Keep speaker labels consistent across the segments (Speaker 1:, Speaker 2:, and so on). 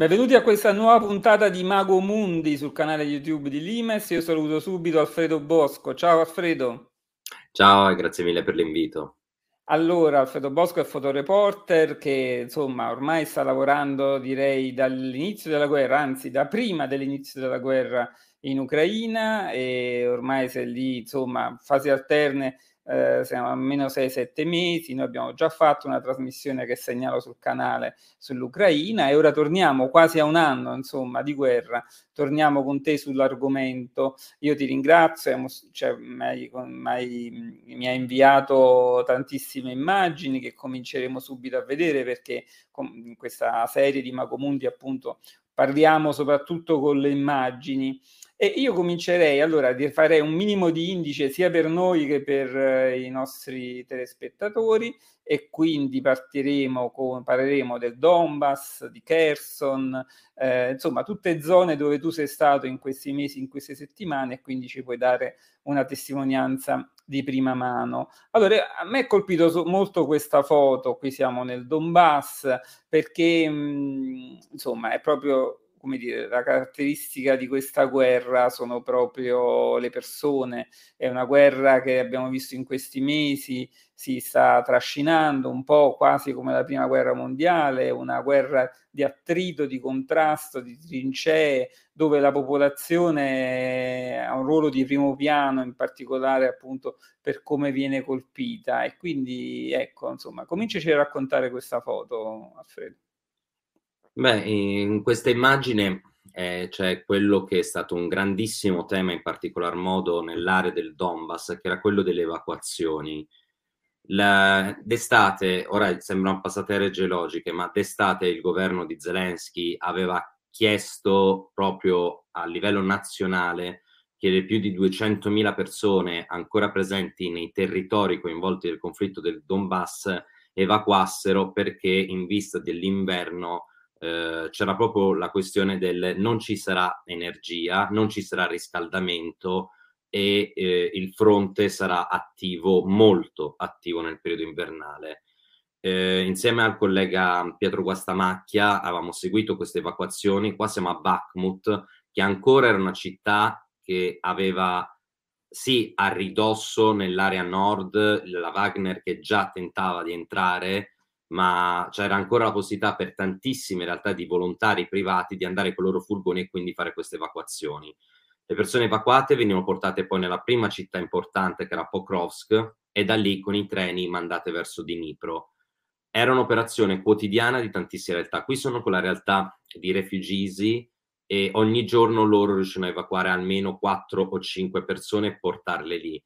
Speaker 1: Benvenuti a questa nuova puntata di Mago Mundi sul canale YouTube di Limes. Io saluto subito Alfredo Bosco. Ciao Alfredo.
Speaker 2: Ciao e grazie mille per l'invito.
Speaker 1: Allora, Alfredo Bosco è fotoreporter che insomma ormai sta lavorando direi dall'inizio della guerra, anzi da prima dell'inizio della guerra in Ucraina e ormai se lì insomma fasi alterne eh, siamo a meno 6-7 mesi, noi abbiamo già fatto una trasmissione che segnalo sul canale sull'Ucraina e ora torniamo quasi a un anno insomma di guerra, torniamo con te sull'argomento, io ti ringrazio, cioè, mi, hai, mi hai inviato tantissime immagini che cominceremo subito a vedere perché in questa serie di Macomundi appunto parliamo soprattutto con le immagini. E io comincerei allora, farei un minimo di indice sia per noi che per eh, i nostri telespettatori e quindi partiremo con, parleremo del Donbass, di Kherson, eh, insomma tutte zone dove tu sei stato in questi mesi, in queste settimane e quindi ci puoi dare una testimonianza di prima mano. Allora, a me è colpito molto questa foto, qui siamo nel Donbass, perché mh, insomma è proprio come dire, la caratteristica di questa guerra sono proprio le persone. È una guerra che abbiamo visto in questi mesi, si sta trascinando un po' quasi come la prima guerra mondiale, una guerra di attrito, di contrasto, di trincee, dove la popolazione ha un ruolo di primo piano, in particolare appunto per come viene colpita. E quindi ecco, insomma, cominciaci a raccontare questa foto, Alfredo.
Speaker 2: Beh, in questa immagine eh, c'è quello che è stato un grandissimo tema, in particolar modo nell'area del Donbass, che era quello delle evacuazioni. La, d'estate, ora sembrano passate ere geologiche, ma d'estate il governo di Zelensky aveva chiesto proprio a livello nazionale che le più di 200.000 persone ancora presenti nei territori coinvolti nel conflitto del Donbass evacuassero perché in vista dell'inverno eh, c'era proprio la questione del non ci sarà energia, non ci sarà riscaldamento e eh, il fronte sarà attivo, molto attivo nel periodo invernale. Eh, insieme al collega Pietro Guastamacchia avevamo seguito queste evacuazioni, qua siamo a Bakhmut, che ancora era una città che aveva sì a ridosso nell'area nord la Wagner che già tentava di entrare, ma c'era ancora la possibilità per tantissime realtà di volontari privati di andare con i loro furgoni e quindi fare queste evacuazioni. Le persone evacuate venivano portate poi nella prima città importante che era Pokrovsk e da lì con i treni mandate verso Dnipro. Era un'operazione quotidiana di tantissime realtà. Qui sono con la realtà di refugiati e ogni giorno loro riuscivano a evacuare almeno 4 o 5 persone e portarle lì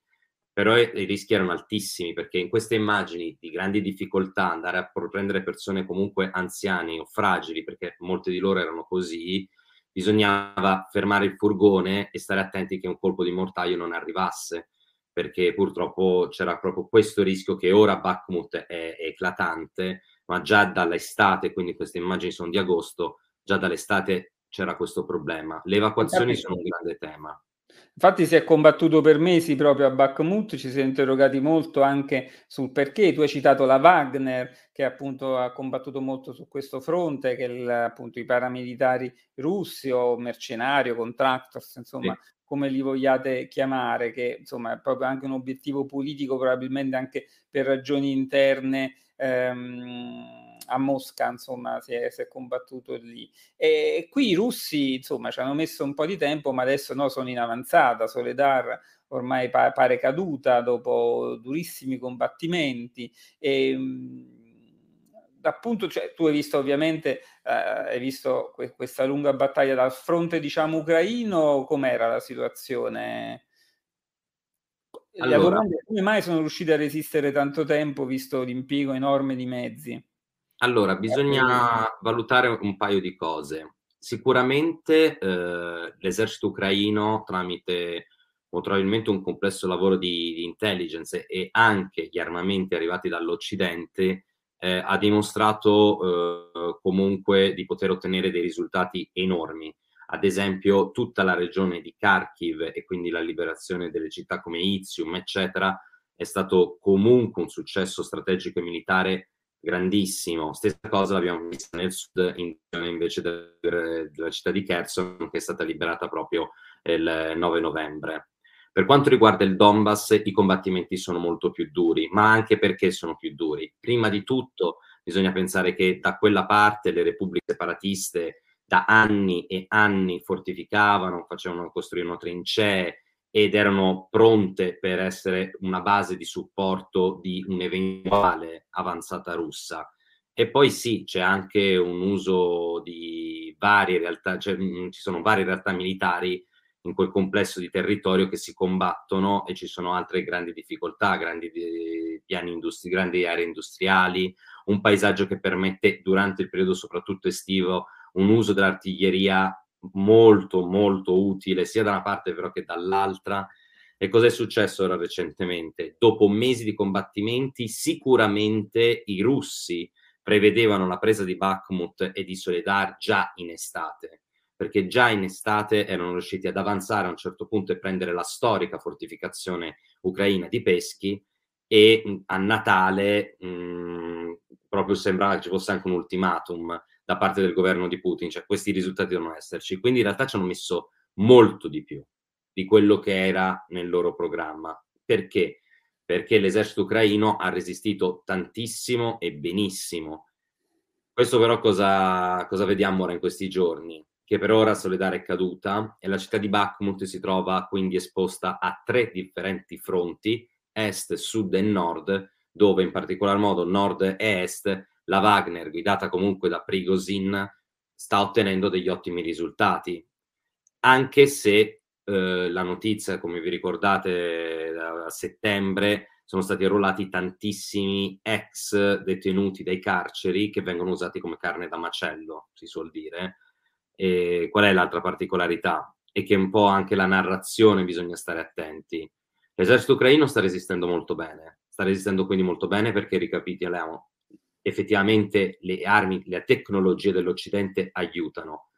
Speaker 2: però i rischi erano altissimi perché in queste immagini di grandi difficoltà andare a prendere persone comunque anziani o fragili, perché molte di loro erano così, bisognava fermare il furgone e stare attenti che un colpo di mortaio non arrivasse, perché purtroppo c'era proprio questo rischio che ora Bakhmut è, è eclatante, ma già dall'estate, quindi queste immagini sono di agosto, già dall'estate c'era questo problema. Le evacuazioni sono un grande tema.
Speaker 1: Infatti si è combattuto per mesi proprio a Bakhmut, ci si è interrogati molto anche sul perché. Tu hai citato la Wagner, che appunto ha combattuto molto su questo fronte, che è appunto i paramilitari russi o mercenari o contractors, insomma, sì. come li vogliate chiamare, che insomma è proprio anche un obiettivo politico, probabilmente anche per ragioni interne. Ehm, a Mosca, insomma, si è, si è, combattuto lì. E qui i russi, insomma, ci hanno messo un po' di tempo, ma adesso no, sono in avanzata. Soledar ormai pa- pare caduta dopo durissimi combattimenti. E, appunto, cioè, tu hai visto ovviamente, eh, hai visto que- questa lunga battaglia dal fronte, diciamo, ucraino, com'era la situazione? Allora, domanda come mai sono riusciti a resistere tanto tempo visto l'impiego enorme di mezzi?
Speaker 2: Allora, bisogna valutare un paio di cose. Sicuramente eh, l'esercito ucraino, tramite molto probabilmente un complesso lavoro di, di, intelligence e anche gli armamenti arrivati dall'Occidente, eh, ha dimostrato eh, comunque di poter ottenere dei risultati enormi. Ad esempio, tutta la regione di Kharkiv e quindi la liberazione delle città come Izium, eccetera, è stato comunque un successo strategico e militare grandissimo. Stessa cosa l'abbiamo vista nel sud, in, invece de, della città di Kherson, che è stata liberata proprio il 9 novembre. Per quanto riguarda il Donbass, i combattimenti sono molto più duri, ma anche perché sono più duri. Prima di tutto bisogna pensare che da quella parte le repubbliche separatiste da anni e anni fortificavano, facevano costruire trincee ed erano pronte per essere una base di supporto di un'eventuale avanzata russa. E poi sì, c'è anche un uso di varie realtà, cioè mm, ci sono varie realtà militari in quel complesso di territorio che si combattono e ci sono altre grandi difficoltà, grandi eh, piani industri- grandi aree industriali, un paesaggio che permette durante il periodo soprattutto estivo un uso dell'artiglieria molto molto utile sia da una parte però che dall'altra. E cosa è successo ora recentemente? Dopo mesi di combattimenti, sicuramente i russi prevedevano la presa di Bakhmut e di Soledar già in estate perché già in estate erano riusciti ad avanzare a un certo punto e prendere la storica fortificazione ucraina di Peschi e a Natale mh, proprio sembrava che ci fosse anche un ultimatum da parte del governo di Putin, cioè questi risultati devono esserci. Quindi in realtà ci hanno messo molto di più di quello che era nel loro programma. Perché? Perché l'esercito ucraino ha resistito tantissimo e benissimo. Questo però cosa, cosa vediamo ora in questi giorni? che per ora Soledar è caduta e la città di Bakhmut si trova quindi esposta a tre differenti fronti, est, sud e nord, dove in particolar modo nord e est la Wagner, guidata comunque da Prigozhin, sta ottenendo degli ottimi risultati, anche se eh, la notizia, come vi ricordate, a settembre sono stati arruolati tantissimi ex detenuti dai carceri che vengono usati come carne da macello, si suol dire, e qual è l'altra particolarità? E che un po' anche la narrazione bisogna stare attenti. L'esercito ucraino sta resistendo molto bene, sta resistendo quindi molto bene perché ricapitoliamo, effettivamente le armi, le tecnologie dell'Occidente aiutano,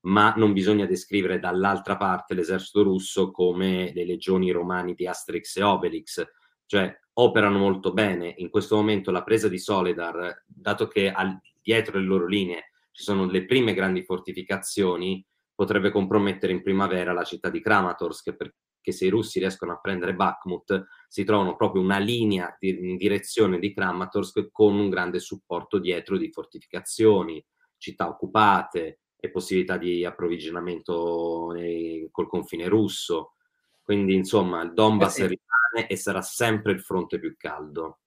Speaker 2: ma non bisogna descrivere dall'altra parte l'esercito russo come le legioni romani di Asterix e Obelix, cioè operano molto bene. In questo momento la presa di Soledar, dato che al, dietro le loro linee ci sono le prime grandi fortificazioni, potrebbe compromettere in primavera la città di Kramatorsk, perché se i russi riescono a prendere Bakhmut, si trovano proprio una linea di, in direzione di Kramatorsk con un grande supporto dietro di fortificazioni, città occupate e possibilità di approvvigionamento nei, col confine russo. Quindi, insomma, il Donbass eh rimane e sarà sempre il fronte più caldo.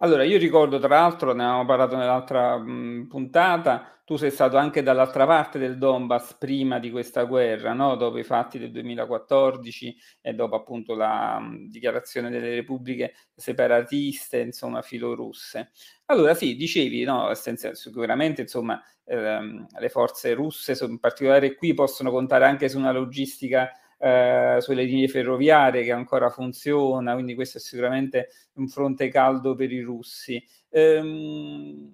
Speaker 1: Allora, io ricordo tra l'altro, ne avevamo parlato nell'altra mh, puntata, tu sei stato anche dall'altra parte del Donbass prima di questa guerra, no? dopo i fatti del 2014 e dopo appunto la mh, dichiarazione delle repubbliche separatiste, insomma, filorusse. Allora sì, dicevi, no, sicuramente insomma, ehm, le forze russe, in particolare qui, possono contare anche su una logistica eh, sulle linee ferroviarie che ancora funziona, quindi questo è sicuramente un fronte caldo per i russi. Ehm,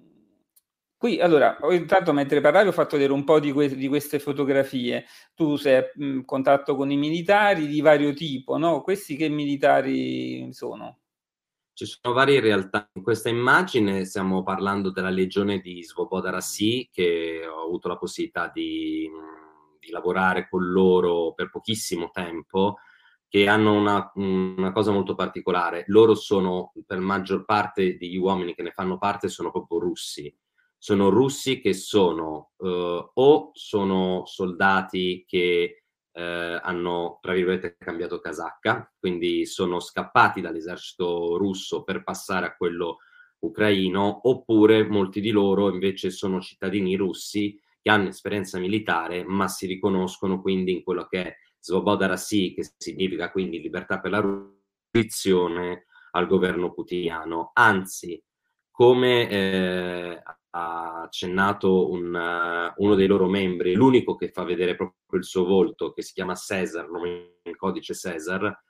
Speaker 1: qui, allora, intanto mentre parlavi ho fatto vedere un po' di, que- di queste fotografie. Tu sei in contatto con i militari di vario tipo, no? Questi che militari sono?
Speaker 2: Ci sono varie realtà. In questa immagine stiamo parlando della legione di Svoboda Rassi, che ho avuto la possibilità di di lavorare con loro per pochissimo tempo, che hanno una, una, cosa molto particolare. Loro sono, per maggior parte degli uomini che ne fanno parte, sono proprio russi. Sono russi che sono eh, o sono soldati che eh, hanno, tra virgolette, cambiato casacca, quindi sono scappati dall'esercito russo per passare a quello ucraino, oppure molti di loro invece sono cittadini russi che hanno esperienza militare, ma si riconoscono quindi in quello che è Svoboda Rassi, che significa quindi libertà per la Russia, al governo putiniano. Anzi, come eh, ha accennato un, uh, uno dei loro membri, l'unico che fa vedere proprio il suo volto, che si chiama Cesar, nome in codice Cesar,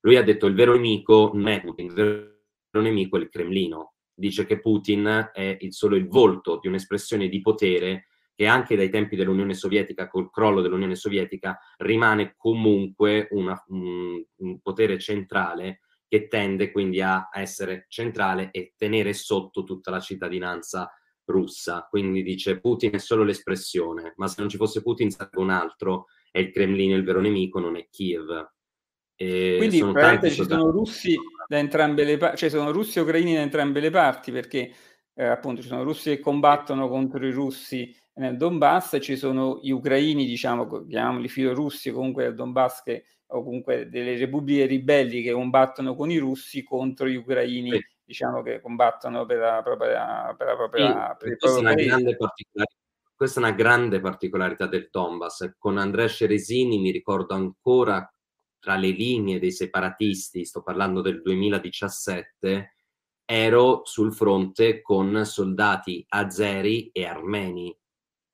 Speaker 2: lui ha detto il vero nemico non è Putin, il vero nemico è il Cremlino. Dice che Putin è il, solo il volto di un'espressione di potere che anche dai tempi dell'Unione Sovietica, col crollo dell'Unione Sovietica, rimane comunque una, un, un, potere centrale che tende quindi a essere centrale e tenere sotto tutta la cittadinanza russa. Quindi dice Putin è solo l'espressione, ma se non ci fosse Putin sarebbe un altro, e il Cremlino il vero nemico, non è Kiev.
Speaker 1: E Quindi sono ci sono russi da entrambe le parti, cioè sono russi e ucraini da entrambe le parti, perché eh, appunto ci sono russi che combattono contro i russi nel Donbass ci sono gli ucraini, diciamo, chiamiamoli filorussi comunque del Donbass che, o comunque delle repubbliche ribelli che combattono con i russi contro gli ucraini, sì. diciamo che combattono per la propria, per la propria sì, per il proprio
Speaker 2: paese questa è una grande particolarità del Donbass. Con Andrea Ceresini mi ricordo ancora tra le linee dei separatisti, sto parlando del 2017, ero sul fronte con soldati azeri e armeni,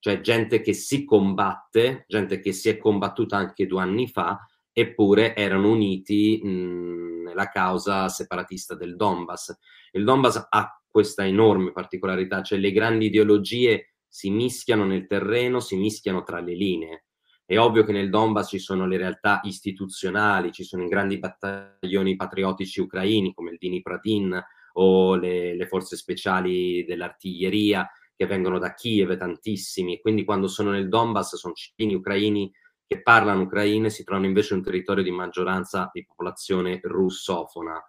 Speaker 2: cioè gente che si combatte, gente che si è combattuta anche due anni fa, eppure erano uniti mh, nella causa separatista del Donbass. Il Donbass ha questa enorme particolarità, cioè le grandi ideologie si mischiano nel terreno, si mischiano tra le linee. È ovvio che nel Donbass ci sono le realtà istituzionali, ci sono i grandi battaglioni patriottici ucraini come il Dini Pratin o le, le forze speciali dell'artiglieria che vengono da Kiev, tantissimi. Quindi quando sono nel Donbass sono cittadini ucraini che parlano ucraino e si trovano invece in un territorio di maggioranza di popolazione russofona.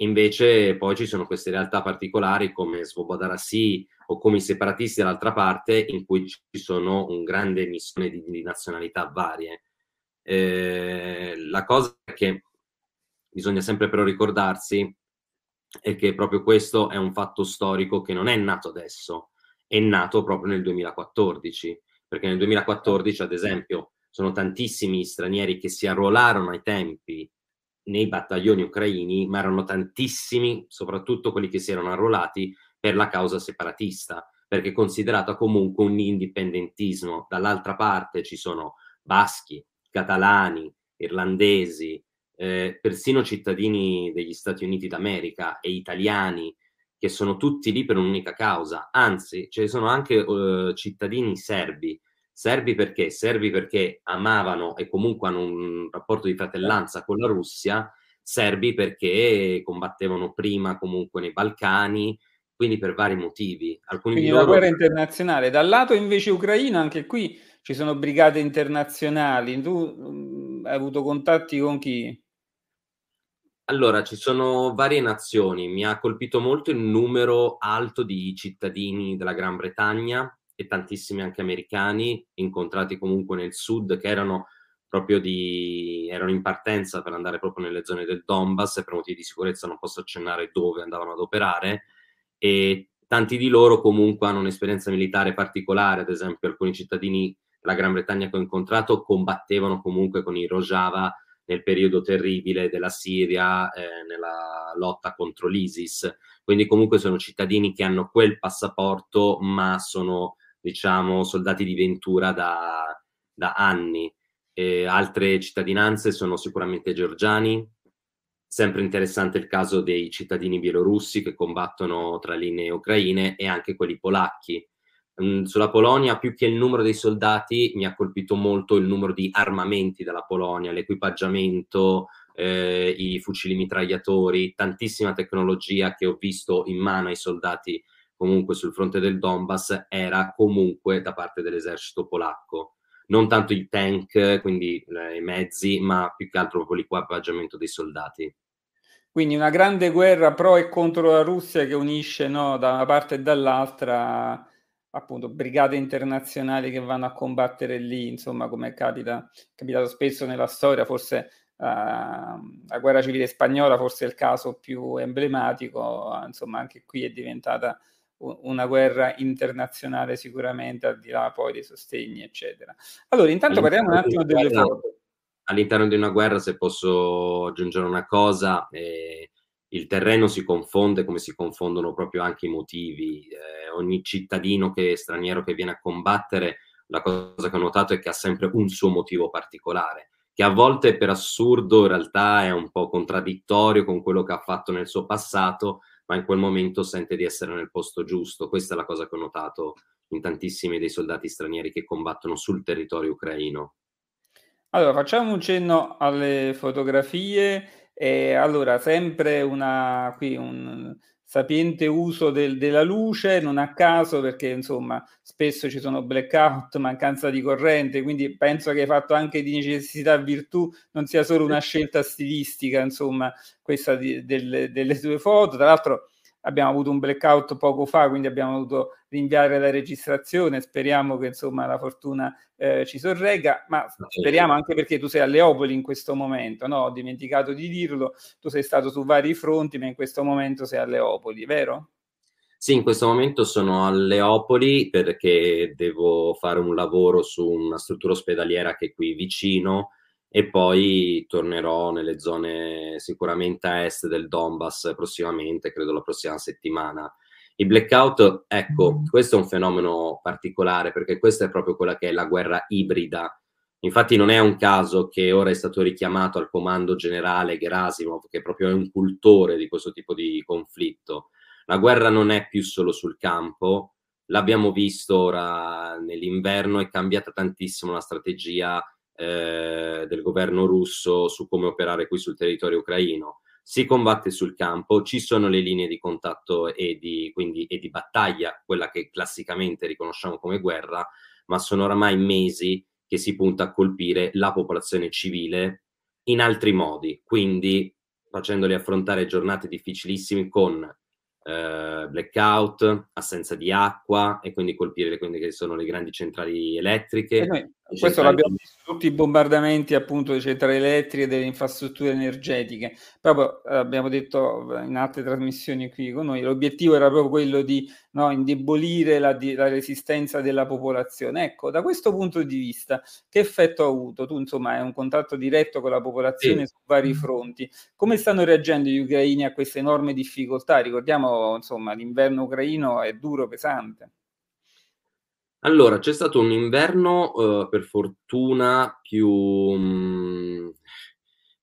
Speaker 2: Invece poi ci sono queste realtà particolari come Svoboda Rassi o come i separatisti dall'altra parte in cui ci sono un grande missione di, di nazionalità varie. Eh, la cosa che bisogna sempre però ricordarsi è che proprio questo è un fatto storico che non è nato adesso, è nato proprio nel 2014, perché nel 2014 ad esempio sono tantissimi stranieri che si arruolarono ai tempi nei battaglioni ucraini, ma erano tantissimi, soprattutto quelli che si erano arruolati per la causa separatista, perché considerata comunque un indipendentismo. Dall'altra parte ci sono baschi, catalani, irlandesi, eh, persino cittadini degli Stati Uniti d'America e italiani, che sono tutti lì per un'unica causa. Anzi, ci sono anche eh, cittadini serbi Serbi perché? Serbi perché amavano e comunque hanno un rapporto di fratellanza con la Russia, serbi perché combattevano prima comunque nei Balcani, quindi per vari motivi.
Speaker 1: Alcuni quindi di loro... una guerra internazionale. Dal lato invece ucraino, anche qui ci sono brigate internazionali. Tu um, hai avuto contatti con chi?
Speaker 2: Allora, ci sono varie nazioni. Mi ha colpito molto il numero alto di cittadini della Gran Bretagna e tantissimi anche americani incontrati comunque nel sud che erano proprio di, erano in partenza per andare proprio nelle zone del Donbass e per motivi di sicurezza non posso accennare dove andavano ad operare e tanti di loro comunque hanno un'esperienza militare particolare, ad esempio alcuni cittadini della Gran Bretagna che ho incontrato combattevano comunque con i Rojava nel periodo terribile della Siria, eh, nella lotta contro l'ISIS. Quindi comunque sono cittadini che hanno quel passaporto, ma sono diciamo, soldati di Ventura da, da anni. E altre cittadinanze sono sicuramente georgiani, sempre interessante il caso dei cittadini bielorussi che combattono tra linee ucraine e anche quelli polacchi. Mm, sulla Polonia, più che il numero dei soldati, mi ha colpito molto il numero di armamenti della Polonia, l'equipaggiamento, eh, i fucili mitragliatori, tantissima tecnologia che ho visto in mano ai soldati comunque sul fronte del Donbass era comunque da parte dell'esercito polacco. Non tanto i tank, quindi i mezzi, ma più che altro proprio l'equipaggiamento dei soldati.
Speaker 1: Quindi una grande guerra pro e contro la Russia che unisce no, da una parte e dall'altra appunto brigate internazionali che vanno a combattere lì, insomma, come capita, è capitato spesso nella storia, forse uh, la guerra civile spagnola forse è il caso più emblematico, insomma, anche qui è diventata una guerra internazionale sicuramente al di là poi dei sostegni eccetera. Allora intanto parliamo un attimo delle foto.
Speaker 2: All'interno di una guerra se posso aggiungere una cosa eh, il terreno si confonde come si confondono proprio anche i motivi eh, ogni cittadino che straniero che viene a combattere la cosa che ho notato è che ha sempre un suo motivo particolare che a volte per assurdo in realtà è un po' contraddittorio con quello che ha fatto nel suo passato ma in quel momento sente di essere nel posto giusto. Questa è la cosa che ho notato in tantissimi dei soldati stranieri che combattono sul territorio ucraino.
Speaker 1: Allora, facciamo un cenno alle fotografie. E allora, sempre una, qui un sapiente uso del, della luce, non a caso perché insomma spesso ci sono blackout, mancanza di corrente, quindi penso che hai fatto anche di necessità virtù, non sia solo una scelta stilistica, insomma, questa di, del, delle tue foto. Tra l'altro abbiamo avuto un blackout poco fa, quindi abbiamo dovuto rinviare la registrazione, speriamo che insomma la fortuna eh, ci sorregga, ma speriamo anche perché tu sei a Leopoli in questo momento, no? Ho dimenticato di dirlo, tu sei stato su vari fronti, ma in questo momento sei a Leopoli, vero?
Speaker 2: Sì, in questo momento sono a Leopoli perché devo fare un lavoro su una struttura ospedaliera che è qui vicino e poi tornerò nelle zone sicuramente a est del Donbass prossimamente, credo la prossima settimana. I blackout, ecco, questo è un fenomeno particolare perché questa è proprio quella che è la guerra ibrida. Infatti non è un caso che ora è stato richiamato al comando generale Gerasimov, che proprio è un cultore di questo tipo di conflitto. La guerra non è più solo sul campo, l'abbiamo visto ora nell'inverno, è cambiata tantissimo la strategia eh, del governo russo su come operare qui sul territorio ucraino. Si combatte sul campo, ci sono le linee di contatto e di, quindi, e di battaglia, quella che classicamente riconosciamo come guerra, ma sono oramai mesi che si punta a colpire la popolazione civile in altri modi, quindi facendoli affrontare giornate difficilissime con eh, blackout, assenza di acqua e quindi colpire quelle che sono le grandi centrali elettriche.
Speaker 1: Noi, questo l'abbiamo visto tutti i bombardamenti appunto di centrali elettriche e delle infrastrutture energetiche. Proprio eh, abbiamo detto in altre trasmissioni qui con noi, l'obiettivo era proprio quello di no, indebolire la, di, la, resistenza della popolazione. Ecco, da questo punto di vista, che effetto ha avuto? Tu insomma hai un contatto diretto con la popolazione sì. su vari fronti. Come stanno reagendo gli ucraini a queste enormi difficoltà? Ricordiamo, insomma, l'inverno ucraino è duro, pesante.
Speaker 2: Allora, c'è stato un inverno, uhm, per fortuna più mhmm,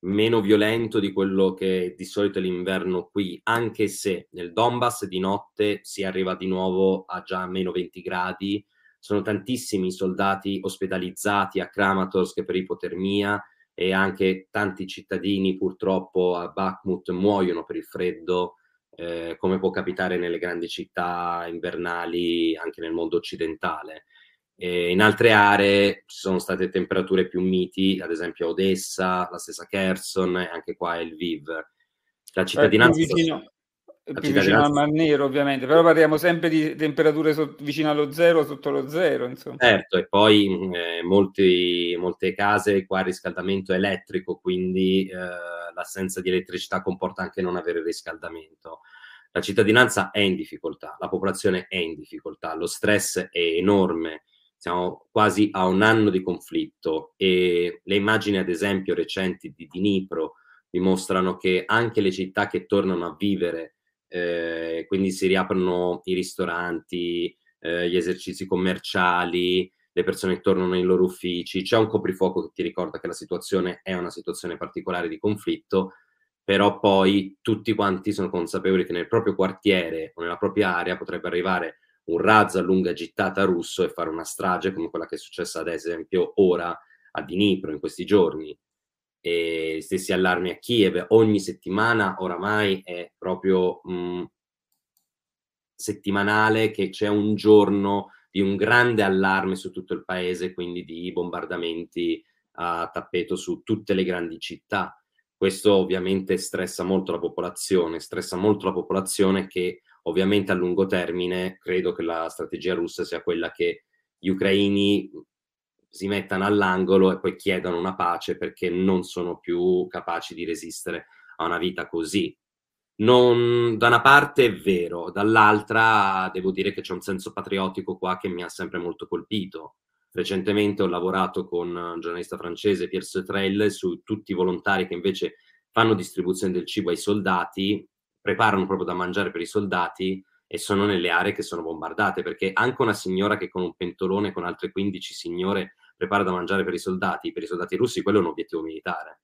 Speaker 2: meno violento di quello che di solito è l'inverno qui, anche se nel Donbass di notte si arriva di nuovo a già meno 20 gradi. Sono tantissimi soldati ospedalizzati a Kramatorsk per ipotermia e anche tanti cittadini purtroppo a Bakhmut muoiono per il freddo eh, come può capitare nelle grandi città invernali anche nel mondo occidentale. E in altre aree ci sono state temperature più miti, ad esempio a Odessa, la stessa Kherson e anche qua a Lviv. La cittadinanza...
Speaker 1: Eh, più vicino, più vicino al Mar Nero ovviamente, però parliamo sempre di temperature so- vicino allo zero, sotto lo zero. Insomma.
Speaker 2: Certo, e poi eh, molti, molte case qua riscaldamento elettrico, quindi eh, l'assenza di elettricità comporta anche non avere riscaldamento. La cittadinanza è in difficoltà, la popolazione è in difficoltà, lo stress è enorme, siamo quasi a un anno di conflitto e le immagini, ad esempio, recenti di Dnipro dimostrano che anche le città che tornano a vivere, eh, quindi si riaprono i ristoranti, eh, gli esercizi commerciali, le persone tornano nei loro uffici, c'è un coprifuoco che ti ricorda che la situazione è una situazione particolare di conflitto, però poi tutti quanti sono consapevoli che nel proprio quartiere o nella propria area potrebbe arrivare un razzo a lunga gittata russo e fare una strage come quella che è successa ad esempio ora a Dnipro in questi giorni. E stessi allarmi a Kiev ogni settimana oramai è proprio mh, mm, settimanale che c'è un giorno di un grande allarme su tutto il paese, quindi di bombardamenti a tappeto su tutte le grandi città. Questo ovviamente stressa molto la popolazione, stressa molto la popolazione che ovviamente a lungo termine credo che la strategia russa sia quella che gli ucraini si mettano all'angolo e poi chiedano una pace perché non sono più capaci di resistere a una vita così non, da una parte è vero, dall'altra devo dire che c'è un senso patriottico qua che mi ha sempre molto colpito. Recentemente ho lavorato con un giornalista francese, Pierre Setrel, su tutti i volontari che invece fanno distribuzione del cibo ai soldati, preparano proprio da mangiare per i soldati e sono nelle aree che sono bombardate, perché anche una signora che con un pentolone con altre 15 signore prepara da mangiare per i soldati, per i soldati russi quello è un obiettivo militare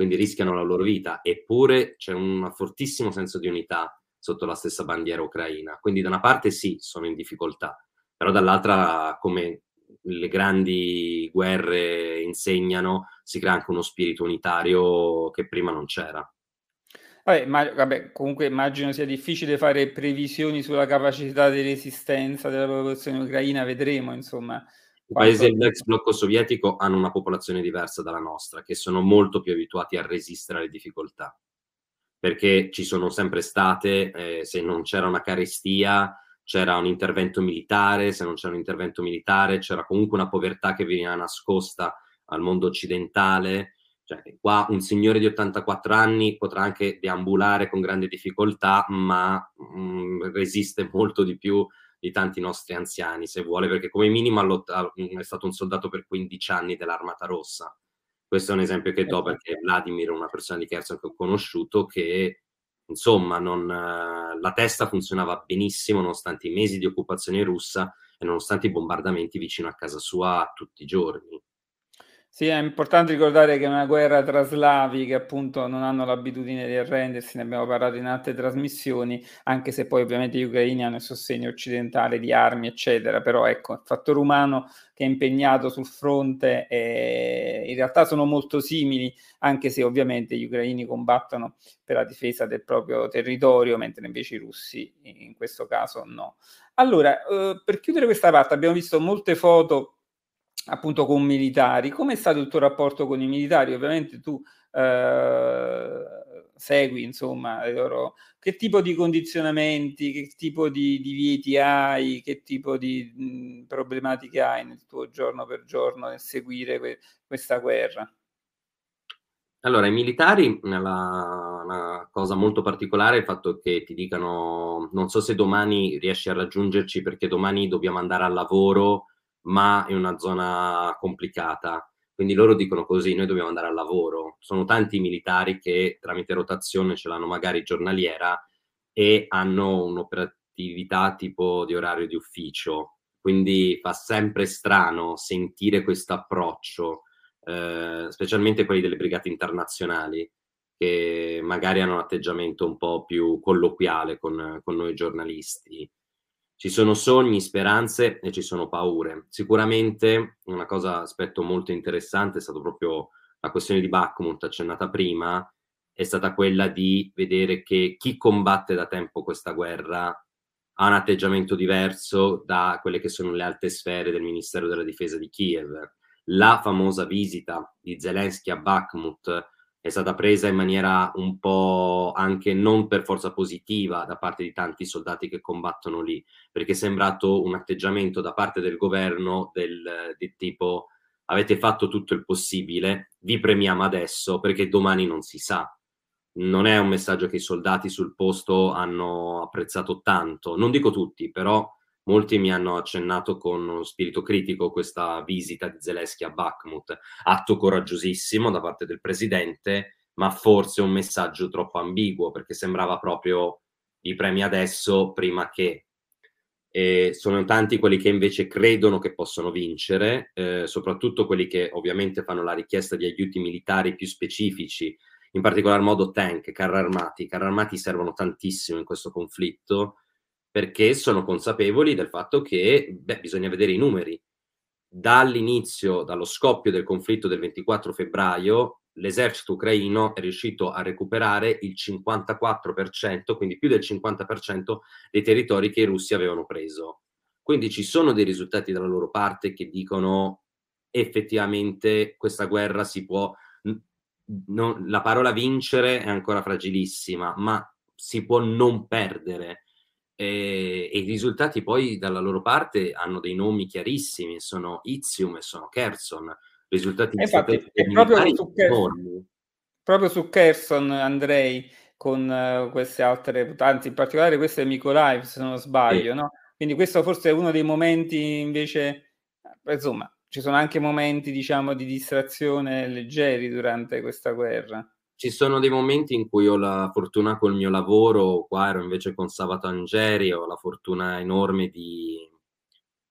Speaker 2: quindi rischiano la loro vita, eppure c'è un fortissimo senso di unità sotto la stessa bandiera ucraina. Quindi da una parte sì, sono in difficoltà, però dall'altra, come le grandi guerre insegnano, si crea anche uno spirito unitario che prima non c'era.
Speaker 1: Vabbè, ma, vabbè, comunque immagino sia difficile fare previsioni sulla capacità di resistenza della popolazione ucraina, vedremo insomma.
Speaker 2: I paesi dell'ex blocco sovietico hanno una popolazione diversa dalla nostra, che sono molto più abituati a resistere alle difficoltà, perché ci sono sempre state, eh, se non c'era una carestia, c'era un intervento militare, se non c'era un intervento militare, c'era comunque una povertà che veniva nascosta al mondo occidentale. Cioè, qua un signore di 84 anni potrà anche deambulare con grande difficoltà, ma mh, mm, resiste molto di più di tanti nostri anziani, se vuole, perché come minimo è stato un soldato per 15 anni dell'Armata Rossa. Questo è un esempio che do esatto. perché Vladimir è una persona di Kherson che ho conosciuto che, insomma, non, la testa funzionava benissimo nonostante i mesi di occupazione russa e nonostante i bombardamenti vicino a casa sua tutti i giorni.
Speaker 1: Sì, è importante ricordare che è una guerra tra slavi che appunto non hanno l'abitudine di arrendersi, ne abbiamo parlato in altre trasmissioni, anche se poi ovviamente gli ucraini hanno il sostegno occidentale di armi, eccetera, però ecco, il fattore umano che è impegnato sul fronte eh, in realtà sono molto simili, anche se ovviamente gli ucraini combattono per la difesa del proprio territorio, mentre invece i russi in questo caso no. Allora, eh, per chiudere questa parte abbiamo visto molte foto appunto con militari. Come è stato il tuo rapporto con i militari? Ovviamente tu eh, segui, insomma, loro... che tipo di condizionamenti, che tipo di divieti hai, che tipo di mh, problematiche hai nel tuo giorno per giorno nel seguire que- questa guerra?
Speaker 2: Allora, i militari, una, una, cosa molto particolare è il fatto che ti dicano non so se domani riesci a raggiungerci perché domani dobbiamo andare al lavoro ma in una zona complicata. Quindi loro dicono così, noi dobbiamo andare al lavoro. Sono tanti militari che tramite rotazione ce l'hanno magari giornaliera e hanno un'operatività tipo di orario di ufficio. Quindi fa sempre strano sentire questo approccio, eh, specialmente quelli delle brigate internazionali, che magari hanno un atteggiamento un po' più colloquiale con, con noi giornalisti. Ci sono sogni, speranze e ci sono paure. Sicuramente una cosa, aspetto molto interessante è stato proprio la questione di Bakhmut accennata prima, è stata quella di vedere che chi combatte da tempo questa guerra ha un atteggiamento diverso da quelle che sono le alte sfere del Ministero della Difesa di Kiev. La famosa visita di Zelensky a Bakhmut è stata presa in maniera un po' anche non per forza positiva da parte di tanti soldati che combattono lì, perché è sembrato un atteggiamento da parte del governo del, del tipo avete fatto tutto il possibile, vi premiamo adesso perché domani non si sa. Non è un messaggio che i soldati sul posto hanno apprezzato tanto, non dico tutti, però molti mi hanno accennato con spirito critico questa visita di Zelensky a Bakhmut, atto coraggiosissimo da parte del presidente, ma forse un messaggio troppo ambiguo perché sembrava proprio i premi adesso prima che. E sono tanti quelli che invece credono che possono vincere, eh, soprattutto quelli che ovviamente fanno la richiesta di aiuti militari più specifici, in particolar modo tank, carri armati. I carri armati servono tantissimo in questo conflitto perché sono consapevoli del fatto che beh, bisogna vedere i numeri. Dall'inizio, dallo scoppio del conflitto del 24 febbraio, l'esercito ucraino è riuscito a recuperare il 54%, quindi più del 50% dei territori che i russi avevano preso. Quindi ci sono dei risultati dalla loro parte che dicono effettivamente questa guerra si può... Non, la parola vincere è ancora fragilissima, ma si può non perdere e, e, i risultati poi dalla loro parte hanno dei nomi chiarissimi, sono Izium e sono Kherson, risultati
Speaker 1: Infatti, proprio su, Kherson, proprio su Kherson andrei con uh, queste altre, anzi in particolare questo è Mykolaiv se non sbaglio, sì. no? quindi questo forse è uno dei momenti invece, eh, insomma, ci sono anche momenti diciamo di distrazione leggeri durante questa guerra
Speaker 2: ci sono dei momenti in cui ho la fortuna col mio lavoro, qua ero invece con Sabato Angeri, ho la fortuna enorme di,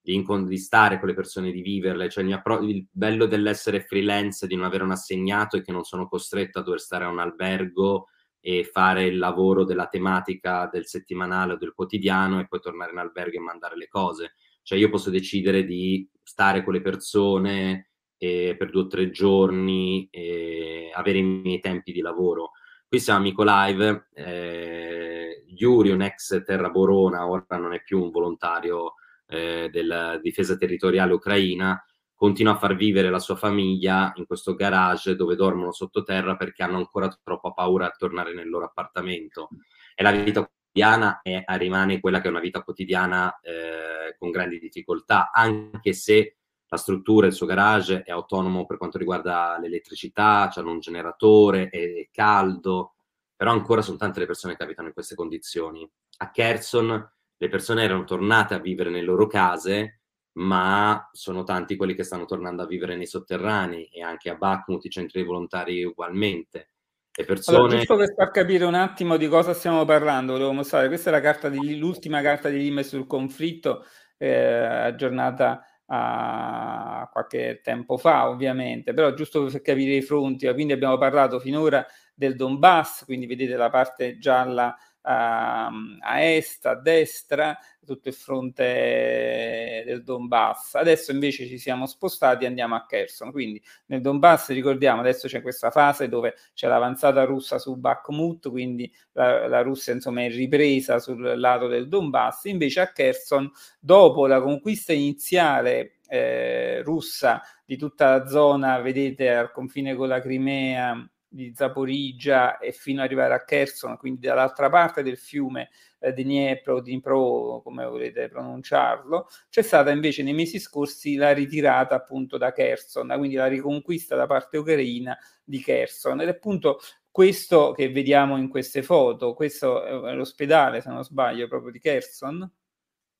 Speaker 2: di, di stare con le persone, di viverle, cioè il, pro- il bello dell'essere freelance, di non avere un assegnato e che non sono costretto a dover stare a un albergo e fare il lavoro della tematica del settimanale o del quotidiano e poi tornare in albergo e mandare le cose. Cioè io posso decidere di stare con le persone, eh, per due o tre giorni, eh, avere i miei tempi di lavoro. Qui siamo a Mykolaiv, eh, Yuri, un ex Terra Borona, ora non è più un volontario eh, della difesa territoriale ucraina, continua a far vivere la sua famiglia in questo garage dove dormono sottoterra perché hanno ancora troppa paura a tornare nel loro appartamento. E la vita quotidiana è, rimane quella che è una vita quotidiana eh, con grandi difficoltà, anche se la struttura, il suo garage è autonomo per quanto riguarda l'elettricità, c'hanno un generatore, è caldo, però ancora sono tante le persone che abitano in queste condizioni. A Kherson le persone erano tornate a vivere nelle loro case, ma sono tanti quelli che stanno tornando a vivere nei sotterranei e anche a Bakhmut i centri volontari ugualmente. Le persone...
Speaker 1: Allora, giusto per far capire un attimo di cosa stiamo parlando, volevo mostrare, questa è la carta di, l'ultima carta di Lime sul conflitto, eh, aggiornata a qualche tempo fa ovviamente, però giusto per capire i fronti, quindi abbiamo parlato finora del Donbass, quindi vedete la parte gialla a, a est, a destra, tutto il fronte del Donbass. Adesso invece ci siamo spostati e andiamo a Kherson. Quindi nel Donbass ricordiamo adesso c'è questa fase dove c'è l'avanzata russa su Bakhmut, quindi la, la Russia insomma è ripresa sul lato del Donbass. Invece a Kherson, dopo la conquista iniziale eh, russa di tutta la zona, vedete al confine con la Crimea, di Zaporizia e fino ad arrivare a Kherson, quindi dall'altra parte del fiume eh, di Dniepro, Dnipro, come volete pronunciarlo, c'è stata invece nei mesi scorsi la ritirata appunto da Kherson, quindi la riconquista da parte ucraina di Kherson ed è appunto questo che vediamo in queste foto, questo è l'ospedale se non sbaglio proprio di Kherson.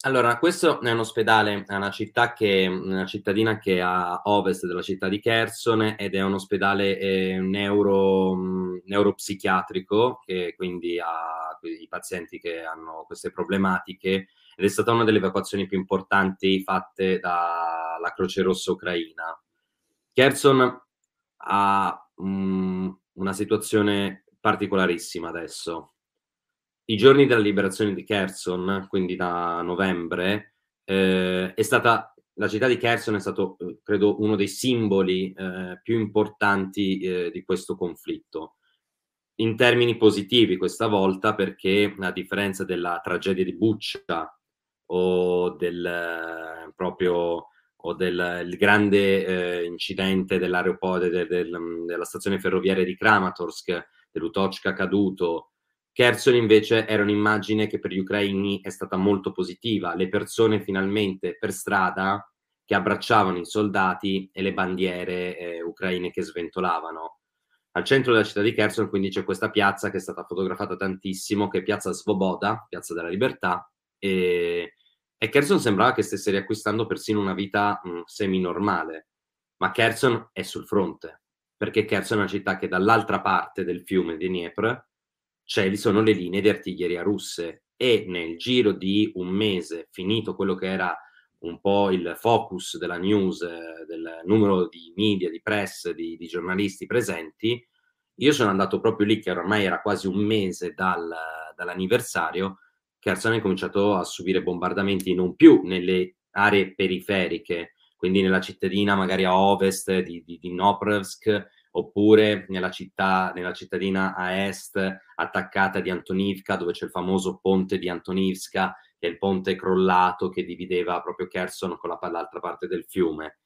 Speaker 2: Allora, questo è un ospedale, è una città che, una cittadina che è a ovest della città di Kherson ed è un ospedale eh, neuro, neuropsichiatrico che quindi ha i pazienti che hanno queste problematiche ed è stata una delle evacuazioni più importanti fatte dalla Croce Rossa ucraina. Kherson ha um, una situazione particolarissima adesso i giorni della liberazione di Kherson, quindi da novembre, eh, è stata la città di Kherson è stato, eh, credo, uno dei simboli eh, più importanti eh, di questo conflitto. In termini positivi questa volta, perché a differenza della tragedia di Buccia o del eh, proprio o del grande eh, incidente dell'aeroporto del, del, della stazione ferroviaria di Kramatorsk, dell'Utochka caduto, Kherson invece era un'immagine che per gli ucraini è stata molto positiva, le persone finalmente per strada che abbracciavano i soldati e le bandiere eh, ucraine che sventolavano. Al centro della città di Kherson quindi c'è questa piazza che è stata fotografata tantissimo, che è Piazza Svoboda, Piazza della Libertà, e, e Kherson sembrava che stesse riacquistando persino una vita mh, semi-normale, ma Kherson è sul fronte, perché Kherson è una città che dall'altra parte del fiume di Dniepr ci sono le linee di artiglieria russe e nel giro di un mese, finito quello che era un po' il focus della news, eh, del numero di media, di press, di, di, giornalisti presenti, io sono andato proprio lì, che ormai era quasi un mese dal, dall'anniversario, Kherson ha cominciato a subire bombardamenti non più nelle aree periferiche, quindi nella cittadina magari a ovest di, di, di Noprevsk, oppure nella, città, nella cittadina a est attaccata di Antonivka, dove c'è il famoso ponte di Antonivska, che è il ponte crollato che divideva proprio Kherson con la, l'altra parte del fiume.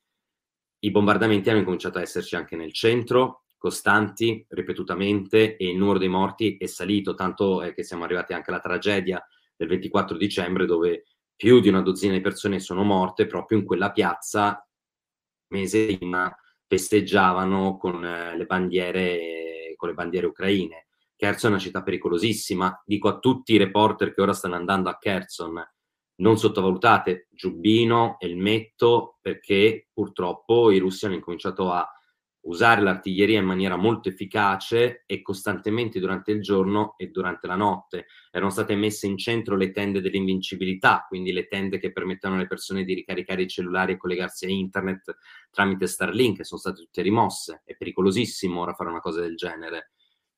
Speaker 2: I bombardamenti hanno cominciato a esserci anche nel centro, costanti, ripetutamente, e il numero dei morti è salito, tanto è che siamo arrivati anche alla tragedia del 24 dicembre, dove più di una dozzina di persone sono morte proprio in quella piazza mese prima festeggiavano con eh, le bandiere, con le bandiere ucraine. Kherson è una città pericolosissima. Dico a tutti i reporter che ora stanno andando a Kherson, non sottovalutate Giubbino, Elmetto, perché purtroppo i russi hanno incominciato a usare l'artiglieria in maniera molto efficace e costantemente durante il giorno e durante la notte. Erano state messe in centro le tende dell'invincibilità, quindi le tende che permettevano alle persone di ricaricare i cellulari e collegarsi a internet tramite Starlink, sono state tutte rimosse. È pericolosissimo ora fare una cosa del genere.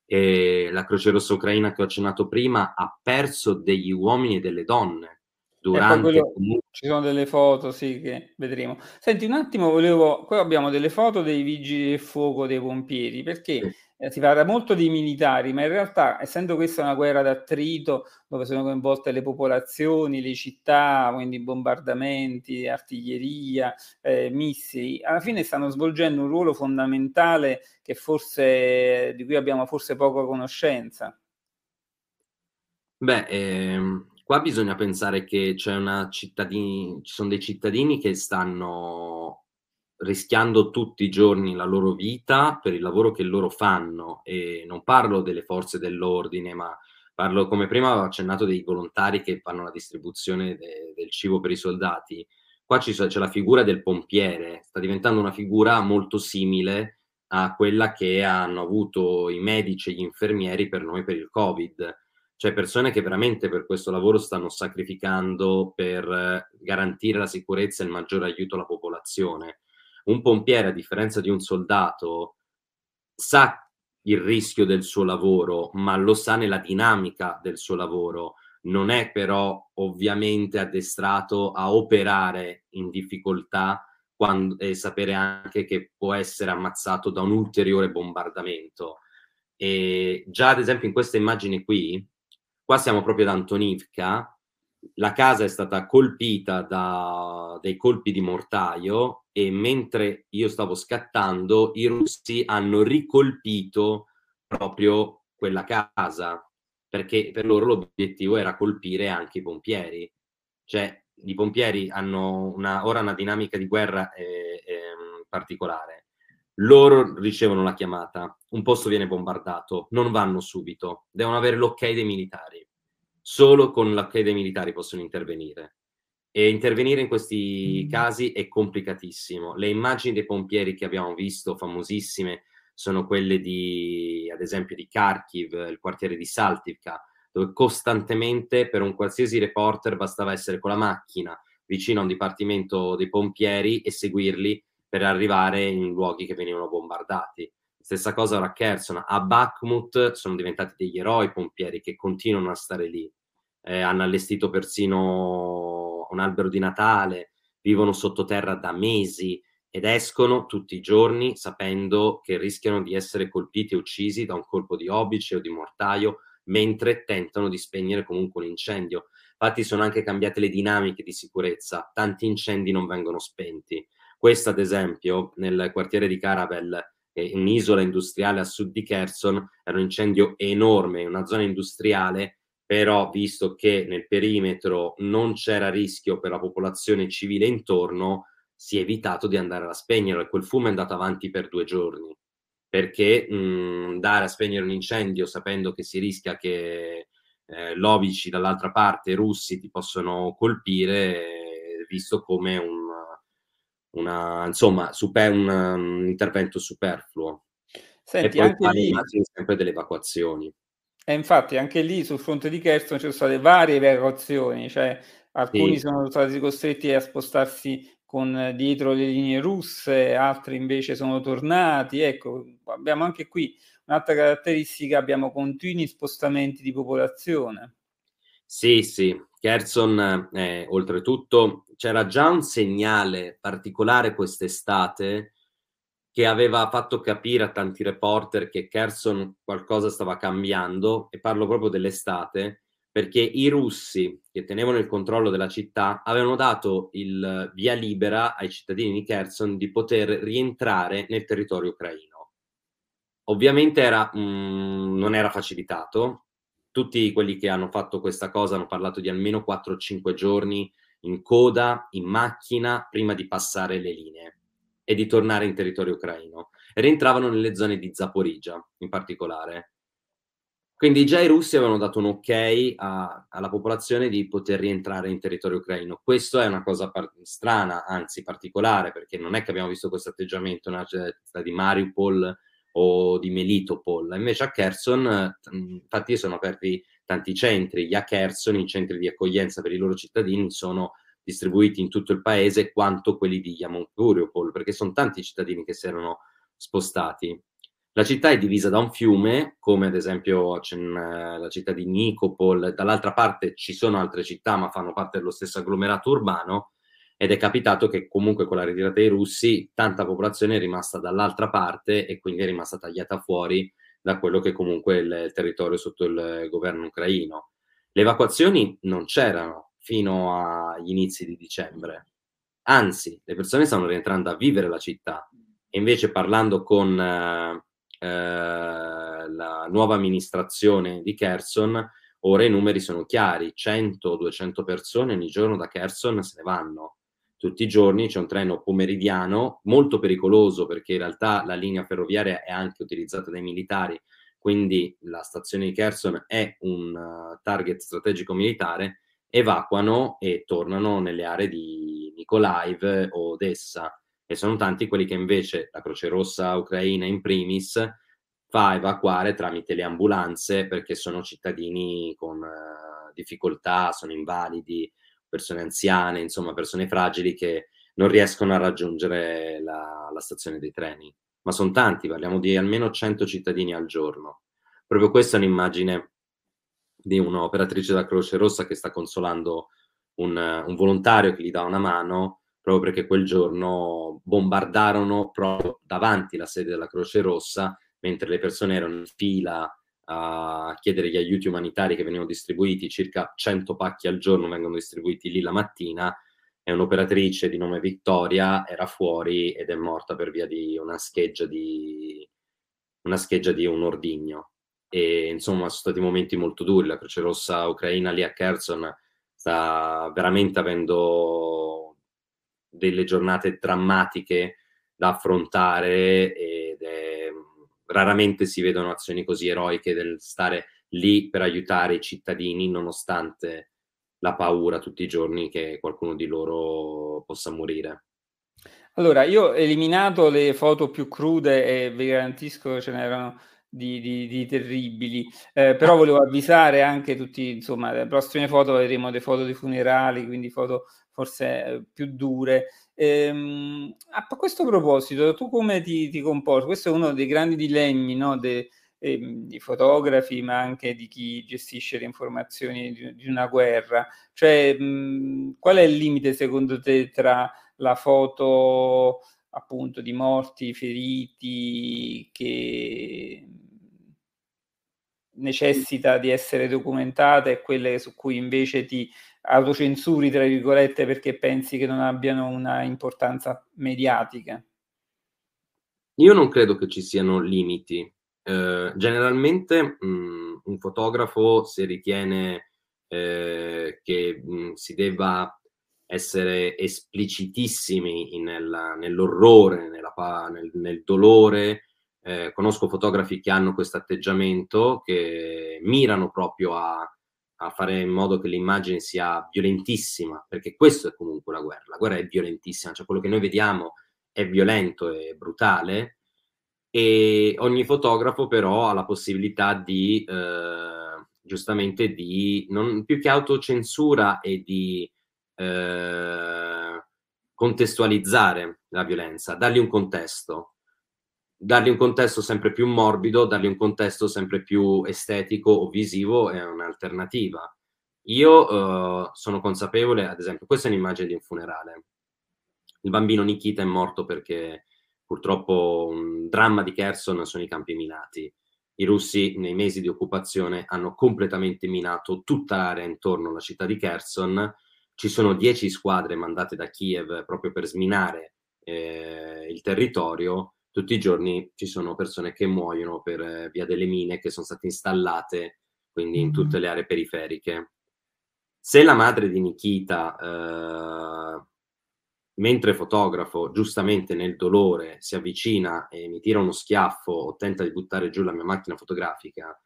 Speaker 2: E la Croce Rossa Ucraina che ho accennato prima ha perso degli uomini e delle donne durante... Quello,
Speaker 1: ci sono delle foto, sì, che vedremo. Senti, un attimo, volevo... Qua abbiamo delle foto dei vigili del fuoco, dei pompieri, perché eh, si parla molto di militari, ma in realtà, essendo questa una guerra d'attrito dove sono coinvolte le popolazioni, le città, quindi bombardamenti, artiglieria, eh, missili, alla fine stanno svolgendo un ruolo fondamentale che forse, di cui abbiamo forse poca conoscenza.
Speaker 2: Beh, ehm, qua bisogna pensare che c'è una cittadini, ci sono dei cittadini che stanno rischiando tutti i giorni la loro vita per il lavoro che loro fanno e non parlo delle forze dell'ordine, ma parlo come prima avevo accennato dei volontari che fanno la distribuzione de- del cibo per i soldati. Qua ci, c'è la figura del pompiere, sta diventando una figura molto simile a quella che hanno avuto i medici e gli infermieri per noi per il Covid. Cioè persone che veramente per questo lavoro stanno sacrificando per garantire la sicurezza e il maggiore aiuto alla popolazione un pompiere, a differenza di un soldato, sa il rischio del suo lavoro, ma lo sa nella dinamica del suo lavoro. Non è però ovviamente addestrato a operare in difficoltà quando, e sapere anche che può essere ammazzato da un ulteriore bombardamento. E già ad esempio in questa immagine qui, qua siamo proprio ad Antonivka, la casa è stata colpita da dei colpi di mortaio e mentre io stavo scattando i russi hanno ricolpito proprio quella casa perché per loro l'obiettivo era colpire anche i pompieri. Cioè i pompieri hanno una, ora una dinamica di guerra eh, eh, particolare. Loro ricevono la chiamata, un posto viene bombardato, non vanno subito, devono avere l'ok dei militari solo con l'ok dei militari possono intervenire. E intervenire in questi mm. casi è complicatissimo. Le immagini dei pompieri che abbiamo visto, famosissime, sono quelle di, ad esempio, di Kharkiv, il quartiere di Saltivka, dove costantemente per un qualsiasi reporter bastava essere con la macchina vicino a un dipartimento dei pompieri e seguirli per arrivare in luoghi che venivano bombardati. Stessa cosa ora a Kherson, a Bakhmut sono diventati degli eroi pompieri che continuano a stare lì. Eh, hanno allestito persino un albero di Natale, vivono sottoterra da mesi ed escono tutti i giorni sapendo che rischiano di essere colpiti e uccisi da un colpo di obice o di mortaio mentre tentano di spegnere comunque un incendio. Infatti sono anche cambiate le dinamiche di sicurezza, tanti incendi non vengono spenti. Questo ad esempio nel quartiere di Caravel un'isola industriale a sud di Kherson, era un incendio enorme, una zona industriale, però visto che nel perimetro non c'era rischio per la popolazione civile intorno, si è evitato di andare a spegnerlo e quel fumo è andato avanti per due giorni. Perché mh, andare a spegnere un incendio sapendo che si rischia che eh, lovici dall'altra parte russi ti possono colpire, visto come un una, insomma, super, un, un, intervento superfluo. Senti, e poi lì... sempre delle evacuazioni.
Speaker 1: E infatti anche lì sul fronte di Kherson ci sono state varie evacuazioni, cioè alcuni sì. sono stati costretti a spostarsi con dietro le linee russe, altri invece sono tornati. Ecco, abbiamo anche qui un'altra caratteristica, abbiamo continui spostamenti di popolazione.
Speaker 2: Sì, sì, Kherson, eh, oltretutto, c'era già un segnale particolare quest'estate che aveva fatto capire a tanti reporter che Kherson qualcosa stava cambiando, e parlo proprio dell'estate, perché i russi che tenevano il controllo della città avevano dato il via libera ai cittadini di Kherson di poter rientrare nel territorio ucraino. Ovviamente era, mh, non era facilitato, tutti quelli che hanno fatto questa cosa hanno parlato di almeno 4-5 giorni in coda, in macchina, prima di passare le linee e di tornare in territorio ucraino. E rientravano nelle zone di Zaporizia, in particolare. Quindi già i russi avevano dato un ok a, alla popolazione di poter rientrare in territorio ucraino. Questo è una cosa par- strana, anzi particolare, perché non è che abbiamo visto questo atteggiamento nella città di Mariupol o di Melitopol. Invece a Kherson, infatti, sono aperti tanti centri. Gli a Kherson, i centri di accoglienza per i loro cittadini, sono distribuiti in tutto il paese quanto quelli di Yamonturiopol, perché sono tanti cittadini che si erano spostati. La città è divisa da un fiume, come ad esempio la città di Nikopol, dall'altra parte ci sono altre città, ma fanno parte dello stesso agglomerato urbano, ed è capitato che comunque con la ritirata dei russi tanta popolazione è rimasta dall'altra parte e quindi è rimasta tagliata fuori da quello che comunque è il territorio sotto il governo ucraino. Le evacuazioni non c'erano fino agli inizi di dicembre, anzi le persone stanno rientrando a vivere la città e invece parlando con eh, eh, la nuova amministrazione di Kherson, ora i numeri sono chiari, 100-200 persone ogni giorno da Kherson se ne vanno. Tutti i giorni c'è un treno pomeridiano molto pericoloso perché in realtà la linea ferroviaria è anche utilizzata dai militari, quindi la stazione di Kherson è un uh, target strategico militare, evacuano e tornano nelle aree di Mykolaiv o Odessa. E sono tanti quelli che invece la Croce Rossa ucraina in primis fa evacuare tramite le ambulanze perché sono cittadini con uh, difficoltà, sono invalidi, persone anziane, insomma persone fragili che non riescono a raggiungere la, la stazione dei treni. Ma sono tanti, parliamo di almeno 100 cittadini al giorno. Proprio questa è un'immagine di un'operatrice della Croce Rossa che sta consolando un, un volontario che gli dà una mano proprio perché quel giorno bombardarono proprio davanti la sede della Croce Rossa, mentre le persone erano in fila a chiedere gli aiuti umanitari che venivano distribuiti, circa 100 pacchi al giorno vengono distribuiti lì la mattina, e un'operatrice di nome Vittoria era fuori ed è morta per via di una scheggia di, una scheggia di un ordigno. E insomma, sono stati momenti molto duri. La Croce Rossa ucraina lì a Kherson sta veramente avendo delle giornate drammatiche da affrontare raramente si vedono azioni così eroiche del stare lì per aiutare i cittadini nonostante la paura tutti i giorni che qualcuno di loro possa morire.
Speaker 1: Allora, io ho eliminato le foto più crude e vi garantisco che ce n'erano di, di, di terribili, eh, però volevo avvisare anche tutti, insomma, le prossime foto vedremo delle foto di funerali, quindi foto forse eh, più dure. Ehm, a questo proposito, tu come ti, ti, comporti? Questo è uno dei grandi dilemmi no, de, eh, di fotografi, ma anche di chi gestisce le informazioni di, di una guerra. Cioè, mh, qual è il limite secondo te tra la foto appunto di morti, feriti, che necessita di essere documentata e quelle su cui invece ti autocensuri, tra virgolette, perché pensi che non abbiano una importanza mediatica?
Speaker 2: Io non credo che ci siano limiti. Eh, generalmente mh, mm, un fotografo si ritiene eh, che mh, mm, si debba essere esplicitissimi nella, nell'orrore, nella, nel, nel dolore, eh, conosco fotografi che hanno questo atteggiamento, che mirano proprio a, a, fare in modo che l'immagine sia violentissima, perché questo è comunque la guerra. La guerra è violentissima, cioè quello che noi vediamo è violento e brutale e ogni fotografo però ha la possibilità di, eh, giustamente, di, non, più che autocensura e di eh, contestualizzare la violenza, dargli un contesto dargli un contesto sempre più morbido, dargli un contesto sempre più estetico o visivo è un'alternativa. Io uh, sono consapevole, ad esempio, questa è un'immagine di un funerale. Il bambino Nikita è morto perché purtroppo un dramma di Kherson sono i campi minati. I russi nei mesi di occupazione hanno completamente minato tutta l'area intorno alla città di Kherson. Ci sono dieci squadre mandate da Kiev proprio per sminare eh, il territorio tutti i giorni ci sono persone che muoiono per eh, via delle mine che sono state installate quindi in tutte le aree periferiche. Se la madre di Nikita, eh, mentre fotografo, giustamente nel dolore si avvicina e mi tira uno schiaffo o tenta di buttare giù la mia macchina fotografica,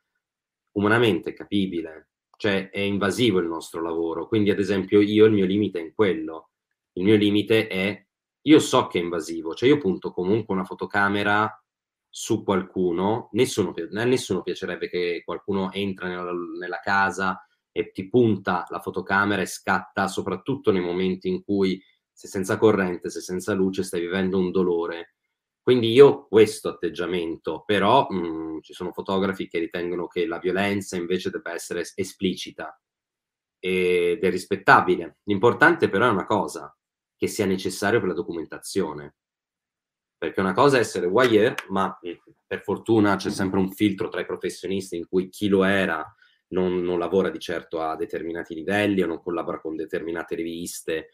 Speaker 2: umanamente è capibile, cioè è invasivo il nostro lavoro. Quindi, ad esempio, io il mio limite è in quello. Il mio limite è io so che è invasivo, cioè io punto comunque una fotocamera su qualcuno, nessuno, a nessuno piacerebbe che qualcuno entra nella, nella casa e ti punta la fotocamera e scatta, soprattutto nei momenti in cui sei senza corrente, sei senza luce, stai vivendo un dolore. Quindi io ho questo atteggiamento, però mh, mm, ci sono fotografi che ritengono che la violenza invece debba essere esplicita ed è rispettabile. L'importante però è una cosa, che sia necessario per la documentazione. perché una cosa è essere wire, ma per fortuna c'è sempre un filtro tra i professionisti in cui chi lo era non, non lavora di certo a determinati livelli o non collabora con determinate riviste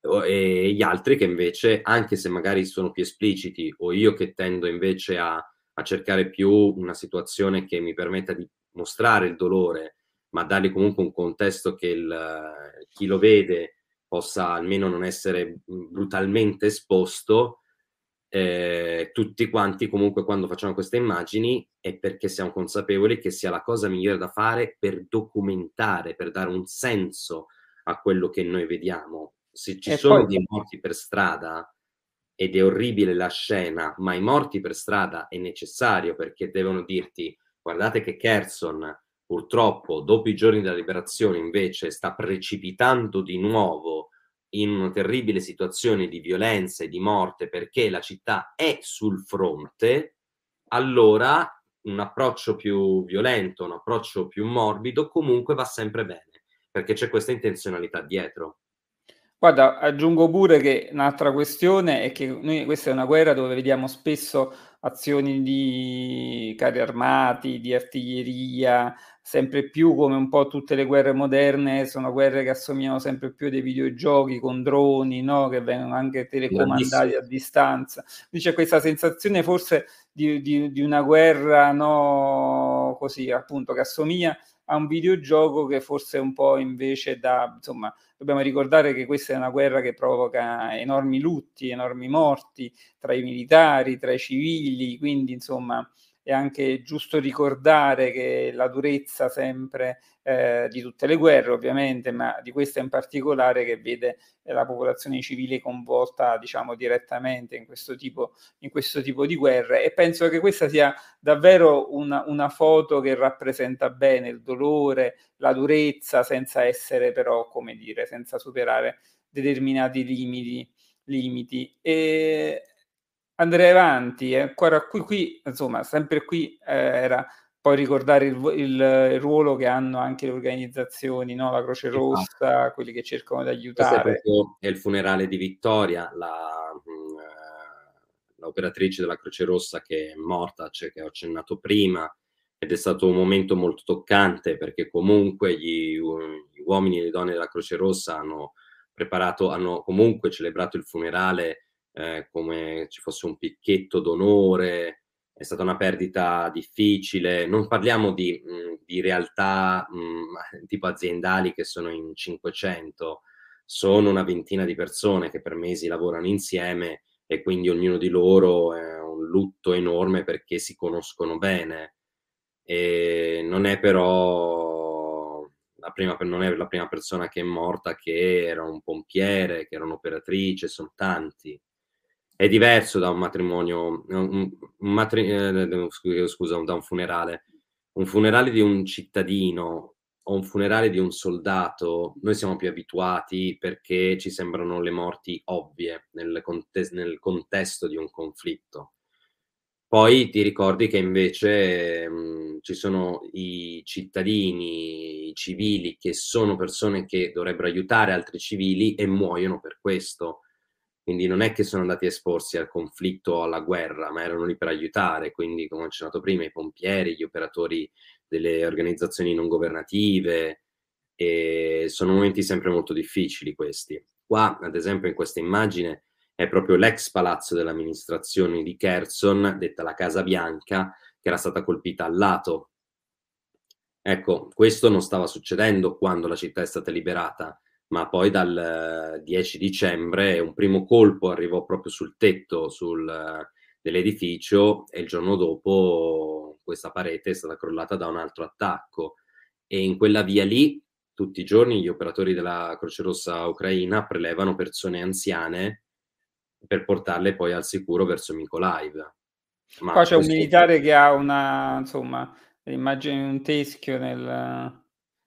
Speaker 2: e gli altri che invece, anche se magari sono più espliciti o io che tendo invece a, a cercare più una situazione che mi permetta di mostrare il dolore, ma dargli comunque un contesto che il, chi lo vede possa almeno non essere brutalmente esposto, eh, tutti quanti comunque quando facciamo queste immagini è perché siamo consapevoli che sia la cosa migliore da fare per documentare, per dare un senso a quello che noi vediamo. Se ci e sono poi... dei morti per strada ed è orribile la scena, ma i morti per strada è necessario perché devono dirti guardate che Kerson purtroppo dopo i giorni della liberazione invece sta precipitando di nuovo in una terribile situazione di violenza e di morte perché la città è sul fronte, allora un approccio più violento, un approccio più morbido comunque va sempre bene, perché c'è questa intenzionalità dietro.
Speaker 1: Guarda, aggiungo pure che un'altra questione è che noi, questa è una guerra dove vediamo spesso azioni di carri armati, di artiglieria, sempre più come un po' tutte le guerre moderne, sono guerre che assomigliano sempre più a dei videogiochi con droni, no? che vengono anche telecomandati a distanza. Quindi c'è questa sensazione forse di, di, di una guerra no? così, appunto, che assomiglia a un videogioco che forse un po' invece da, insomma, dobbiamo ricordare che questa è una guerra che provoca enormi lutti, enormi morti tra i militari, tra i civili, quindi insomma è anche giusto ricordare che la durezza sempre eh, di tutte le guerre, ovviamente, ma di questa in particolare che vede la popolazione civile coinvolta, diciamo, direttamente in questo tipo, in questo tipo di guerre. E penso che questa sia davvero una, una foto che rappresenta bene il dolore, la durezza, senza essere però, come dire, senza superare determinati limiti. limiti. E andrei avanti, eh. ancora qui, qui, insomma, sempre qui eh, era poi ricordare il, il, il, ruolo che hanno anche le organizzazioni, no? la Croce esatto. Rossa, esatto. quelli che cercano di aiutare.
Speaker 2: È, è il funerale di Vittoria, la, mh, mm, eh, l'operatrice della Croce Rossa che è morta, cioè, che ho accennato prima, ed è stato un momento molto toccante perché comunque gli, gli uomini e le donne della Croce Rossa hanno preparato, hanno comunque celebrato il funerale eh, come ci fosse un picchetto d'onore, è stata una perdita difficile. Non parliamo di, mh, mm, di realtà mh, mm, tipo aziendali che sono in 500, sono una ventina di persone che per mesi lavorano insieme e quindi ognuno di loro è un lutto enorme perché si conoscono bene. E non è però la prima, non è la prima persona che è morta che era un pompiere, che era un'operatrice, sono tanti è diverso da un matrimonio, un, un matri, eh, scusa, da un funerale. Un funerale di un cittadino o un funerale di un soldato, noi siamo più abituati perché ci sembrano le morti ovvie nel, conte- nel contesto di un conflitto. Poi ti ricordi che invece mh, ci sono i cittadini, i civili, che sono persone che dovrebbero aiutare altri civili e muoiono per questo quindi non è che sono andati a esporsi al conflitto o alla guerra, ma erano lì per aiutare, quindi come ho accennato prima, i pompieri, gli operatori delle organizzazioni non governative, e sono momenti sempre molto difficili questi. Qua, ad esempio, in questa immagine è proprio l'ex palazzo dell'amministrazione di Kherson, detta la Casa Bianca, che era stata colpita al lato. Ecco, questo non stava succedendo quando la città è stata liberata, ma poi dal 10 eh, dicembre un primo colpo arrivò proprio sul tetto sul, eh, dell'edificio e il giorno dopo questa parete è stata crollata da un altro attacco e in quella via lì tutti i giorni gli operatori della Croce Rossa ucraina prelevano persone anziane per portarle poi al sicuro verso Mykolaiv.
Speaker 1: Ma Qua c'è un militare che ha una, insomma, immagine un teschio nel,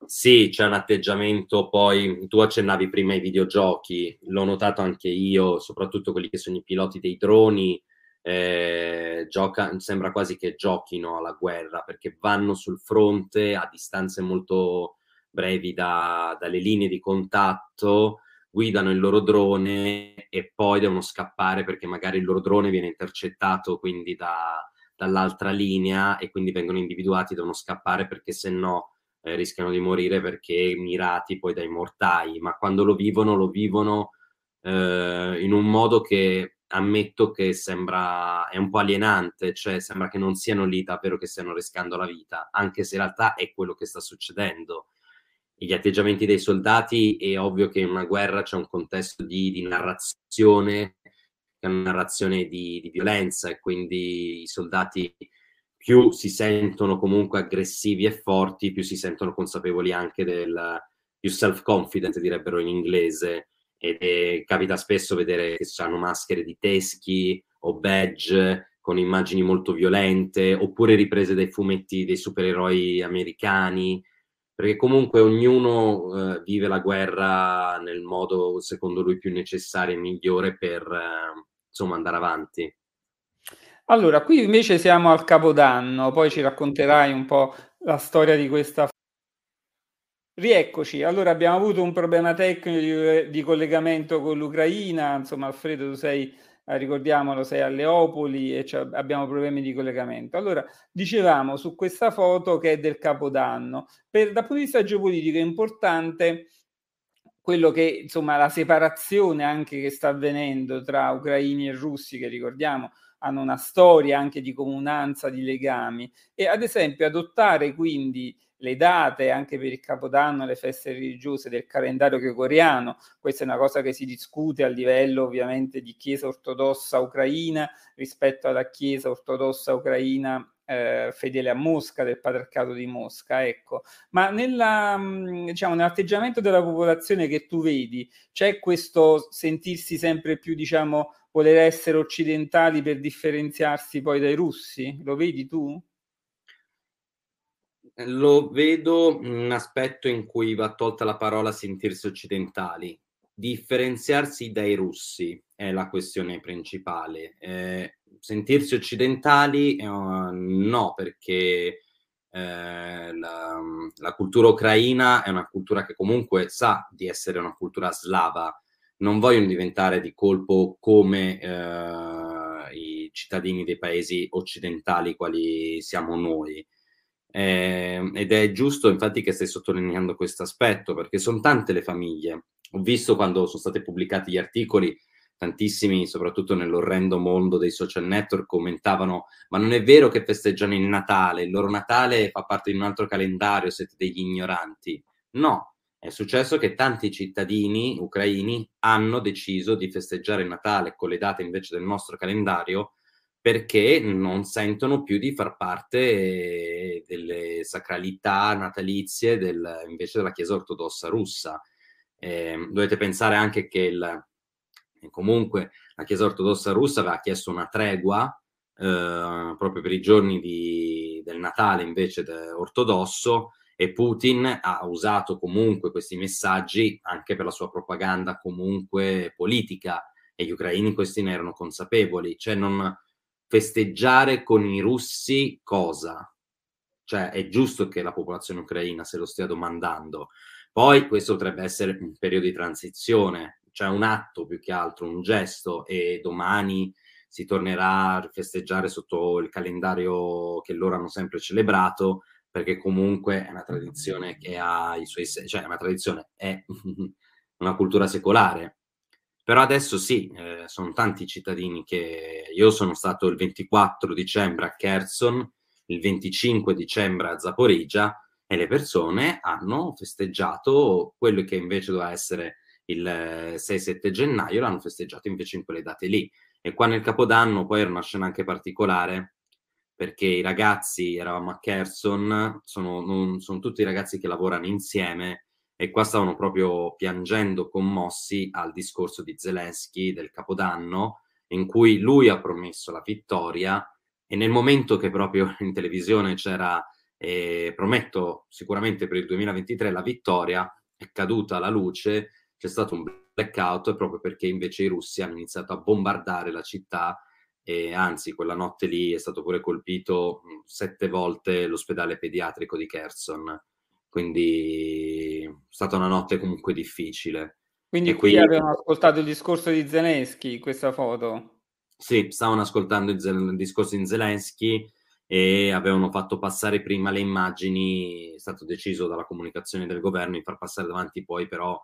Speaker 2: sì, c'è un atteggiamento poi, tu accennavi prima ai videogiochi, l'ho notato anche io, soprattutto quelli che sono i piloti dei droni, eh, gioca, sembra quasi che giochino alla guerra perché vanno sul fronte a distanze molto brevi da, dalle linee di contatto, guidano il loro drone e poi devono scappare perché magari il loro drone viene intercettato quindi da, dall'altra linea e quindi vengono individuati, devono scappare perché se no eh, rischiano di morire perché mirati poi dai mortai, ma quando lo vivono lo vivono eh, in un modo che ammetto che sembra è un po' alienante, cioè sembra che non siano lì davvero che stiano rischiando la vita, anche se in realtà è quello che sta succedendo. Gli atteggiamenti dei soldati è ovvio che in una guerra c'è un contesto di, di narrazione, è una narrazione di, di violenza e quindi i soldati più si sentono comunque aggressivi e forti, più si sentono consapevoli anche del più self-confident, direbbero in inglese, è, capita spesso vedere che hanno maschere di teschi o badge con immagini molto violente, oppure riprese dai fumetti dei supereroi americani, perché comunque ognuno eh, vive la guerra nel modo secondo lui più necessario e migliore per eh, insomma andare avanti.
Speaker 1: Allora, qui invece siamo al Capodanno, poi ci racconterai un po' la storia di questa Rieccoci, allora abbiamo avuto un problema tecnico di, di collegamento con l'Ucraina, insomma Alfredo tu sei, eh, ricordiamolo, sei a Leopoli e abbiamo problemi di collegamento. Allora, dicevamo su questa foto che è del Capodanno, per, dal punto di vista geopolitico è importante quello che, insomma, la separazione anche che sta avvenendo tra ucraini e russi, che ricordiamo hanno una storia anche di comunanza, di legami, e ad esempio adottare quindi le date anche per il Capodanno, le feste religiose del calendario gregoriano. Questa è una cosa che si discute a livello ovviamente di Chiesa ortodossa ucraina rispetto alla Chiesa ortodossa ucraina eh, fedele a Mosca, del patriarcato di Mosca, ecco. Ma nella, mm, diciamo, nell'atteggiamento della popolazione che tu vedi, c'è questo sentirsi sempre più, diciamo, voler essere occidentali per differenziarsi poi dai russi? Lo vedi tu?
Speaker 2: Lo vedo un aspetto in cui va tolta la parola sentirsi occidentali. Differenziarsi dai russi è la questione principale. Eh, sentirsi occidentali eh, no, perché eh, la, la, cultura ucraina è una cultura che comunque sa di essere una cultura slava. Non vogliono diventare di colpo come eh, i cittadini dei paesi occidentali quali siamo noi eh, ed è giusto infatti che stai sottolineando questo aspetto perché sono tante le famiglie. Ho visto quando sono stati pubblicati gli articoli, tantissimi, soprattutto nell'orrendo mondo dei social network, commentavano: Ma non è vero che festeggiano il Natale, il loro Natale fa parte di un altro calendario, siete degli ignoranti. No, è successo che tanti cittadini ucraini hanno deciso di festeggiare Natale con le date invece del nostro calendario perché non sentono più di far parte delle sacralità natalizie del, invece della Chiesa ortodossa russa. Eh, dovete pensare anche che il, comunque la Chiesa ortodossa russa aveva chiesto una tregua eh, proprio per i giorni di, del Natale invece ortodosso e Putin ha usato comunque questi messaggi anche per la sua propaganda comunque politica e gli ucraini questi ne erano consapevoli, cioè non, festeggiare con i russi cosa? Cioè è giusto che la popolazione ucraina se lo stia domandando. Poi questo potrebbe essere un periodo di transizione, cioè un atto più che altro, un gesto e domani si tornerà a festeggiare sotto il calendario che loro hanno sempre celebrato, perché comunque è una tradizione che ha i suoi, cioè è una tradizione, è una cultura secolare, però adesso sì, eh, sono tanti cittadini che io sono stato il 24 dicembre a Kherson, il 25 dicembre a Zaporizia e le persone hanno festeggiato quello che invece doveva essere il 6-7 gennaio, l'hanno festeggiato invece in quelle date lì. E qua nel Capodanno poi era una scena anche particolare perché i ragazzi, eravamo a Kherson, sono, non, sono tutti ragazzi che lavorano insieme e qua stavano proprio piangendo commossi al discorso di Zelensky del Capodanno, in cui lui ha promesso la vittoria e nel momento che proprio in televisione c'era eh, prometto sicuramente per il 2023 la vittoria, è caduta la luce, c'è stato un blackout proprio perché invece i russi hanno iniziato a bombardare la città e anzi quella notte lì è stato pure colpito sette volte l'ospedale pediatrico di Kherson quindi è stata una notte comunque difficile.
Speaker 1: Quindi e qui, qui avevano ascoltato il discorso di Zelensky, questa foto.
Speaker 2: Sì, stavano ascoltando il, il discorso di Zelensky e avevano fatto passare prima le immagini, è stato deciso dalla comunicazione del governo di far passare davanti poi però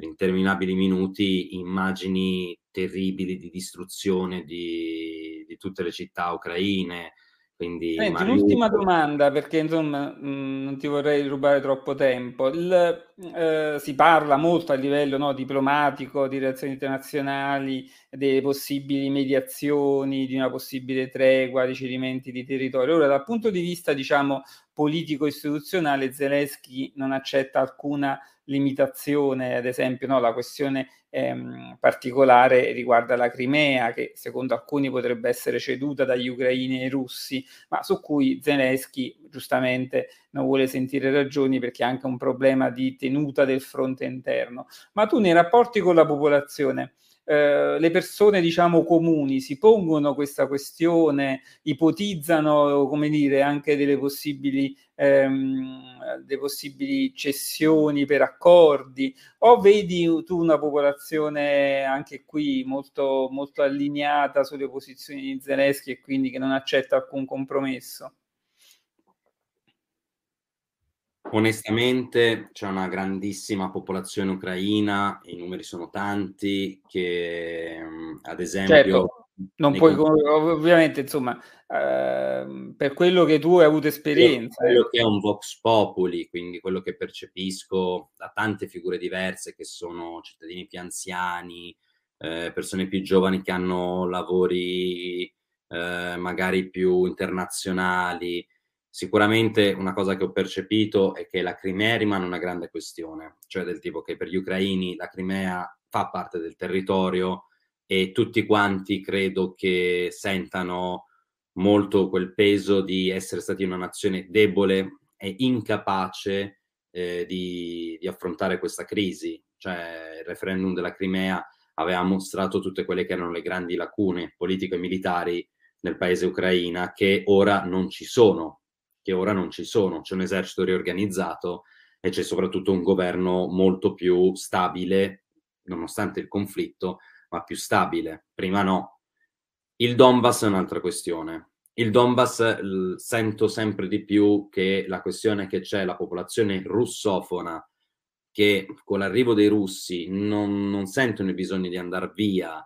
Speaker 2: per interminabili minuti immagini terribili di distruzione di, di tutte le città ucraine, quindi,
Speaker 1: Senti, un'ultima domanda, perché insomma mh, mm, non ti vorrei rubare troppo tempo. Il, eh, si parla molto a livello no, diplomatico di relazioni internazionali, delle possibili mediazioni, di una possibile tregua, di cedimenti di territorio. Ora, dal punto di vista, diciamo, politico-istituzionale, Zelensky non accetta alcuna limitazione, ad esempio no, la questione ehm, particolare riguarda la Crimea, che secondo alcuni potrebbe essere ceduta dagli ucraini e russi, ma su cui Zelensky giustamente non vuole sentire ragioni perché ha anche un problema di tenuta del fronte interno. Ma tu nei rapporti con la popolazione, eh, le persone diciamo comuni si pongono questa questione, ipotizzano come dire anche delle possibili, ehm, delle possibili cessioni per accordi o vedi tu una popolazione anche qui molto, molto allineata sulle posizioni di Zelensky e quindi che non accetta alcun compromesso?
Speaker 2: Onestamente c'è una grandissima popolazione ucraina, i numeri sono tanti, che ad esempio...
Speaker 1: Certo, non puoi, confronti... ovviamente, insomma, eh, per quello che tu hai avuto esperienza.
Speaker 2: Quello eh. che è un Vox Populi, quindi quello che percepisco da tante figure diverse, che sono cittadini più anziani, eh, persone più giovani che hanno lavori eh, magari più internazionali, Sicuramente una cosa che ho percepito è che la Crimea rimane una grande questione, cioè del tipo che per gli ucraini la Crimea fa parte del territorio e tutti quanti credo che sentano molto quel peso di essere stati una nazione debole e incapace eh, di, di affrontare questa crisi. Cioè il referendum della Crimea aveva mostrato tutte quelle che erano le grandi lacune politiche e militari nel paese ucraina che ora non ci sono che ora non ci sono. C'è un esercito riorganizzato e c'è soprattutto un governo molto più stabile, nonostante il conflitto, ma più stabile. Prima no. Il Donbass è un'altra questione. Il Donbass l- sento sempre di più che la questione che c'è la popolazione russofona che con l'arrivo dei russi non, non sentono il bisogno di andare via,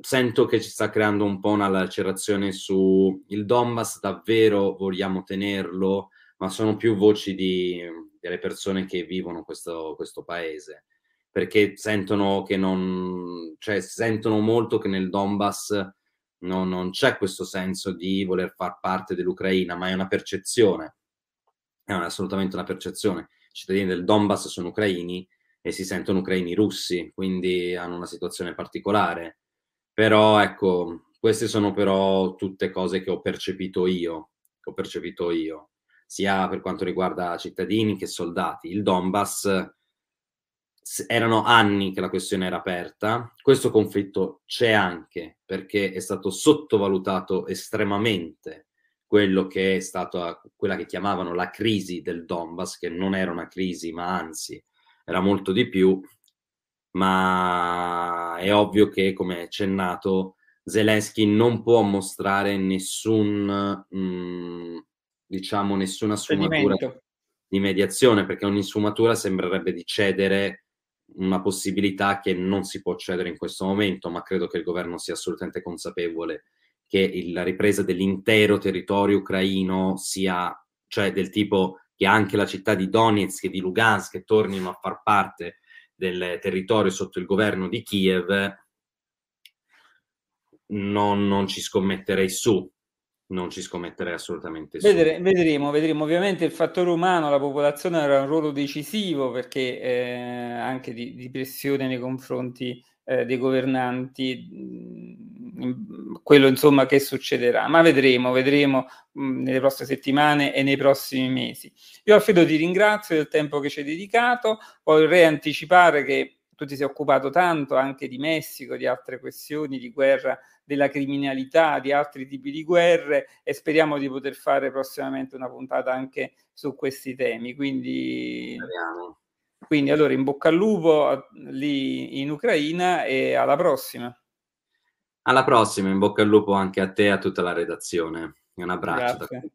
Speaker 2: sento che ci sta creando un po' una lacerazione su il Donbass, davvero vogliamo tenerlo, ma sono più voci di, delle persone che vivono questo, questo paese, perché sentono che non, cioè sentono molto che nel Donbass non, non c'è questo senso di voler far parte dell'Ucraina, ma è una percezione, è assolutamente una percezione. I cittadini del Donbass sono ucraini e si sentono ucraini russi, quindi hanno una situazione particolare però ecco, queste sono però tutte cose che ho percepito io, ho percepito io, sia per quanto riguarda cittadini che soldati. Il Donbass erano anni che la questione era aperta, questo conflitto c'è anche perché è stato sottovalutato estremamente quello che è stata quella che chiamavano la crisi del Donbass, che non era una crisi, ma anzi era molto di più, ma è ovvio che, come accennato, Zelensky non può mostrare nessun, mh, mm, diciamo, nessuna sfumatura di mediazione, perché ogni sfumatura sembrerebbe di cedere una possibilità che non si può cedere in questo momento, ma credo che il governo sia assolutamente consapevole che il, la ripresa dell'intero territorio ucraino sia, cioè del tipo che anche la città di Donetsk e di Lugansk tornino a far parte del territorio sotto il governo di Kiev, non, non ci scommetterei su, non ci scommetterei assolutamente su.
Speaker 1: Vedere, vedremo, vedremo. Ovviamente il fattore umano, la popolazione avrà un ruolo decisivo perché eh, anche di, di, pressione nei confronti eh, dei governanti, mm, quello insomma che succederà, ma vedremo, vedremo mm, nelle prossime settimane e nei prossimi mesi. Io Alfredo ti ringrazio del tempo che ci hai dedicato, vorrei anticipare che tu ti sei occupato tanto anche di Messico, di altre questioni, di guerra, della criminalità, di altri tipi di guerre e speriamo di poter fare prossimamente una puntata anche su questi temi. Quindi
Speaker 2: speriamo.
Speaker 1: Quindi allora in bocca al lupo lì in Ucraina e alla prossima.
Speaker 2: Alla prossima, in bocca al lupo anche a te e a tutta la redazione. Un abbraccio.
Speaker 1: Grazie.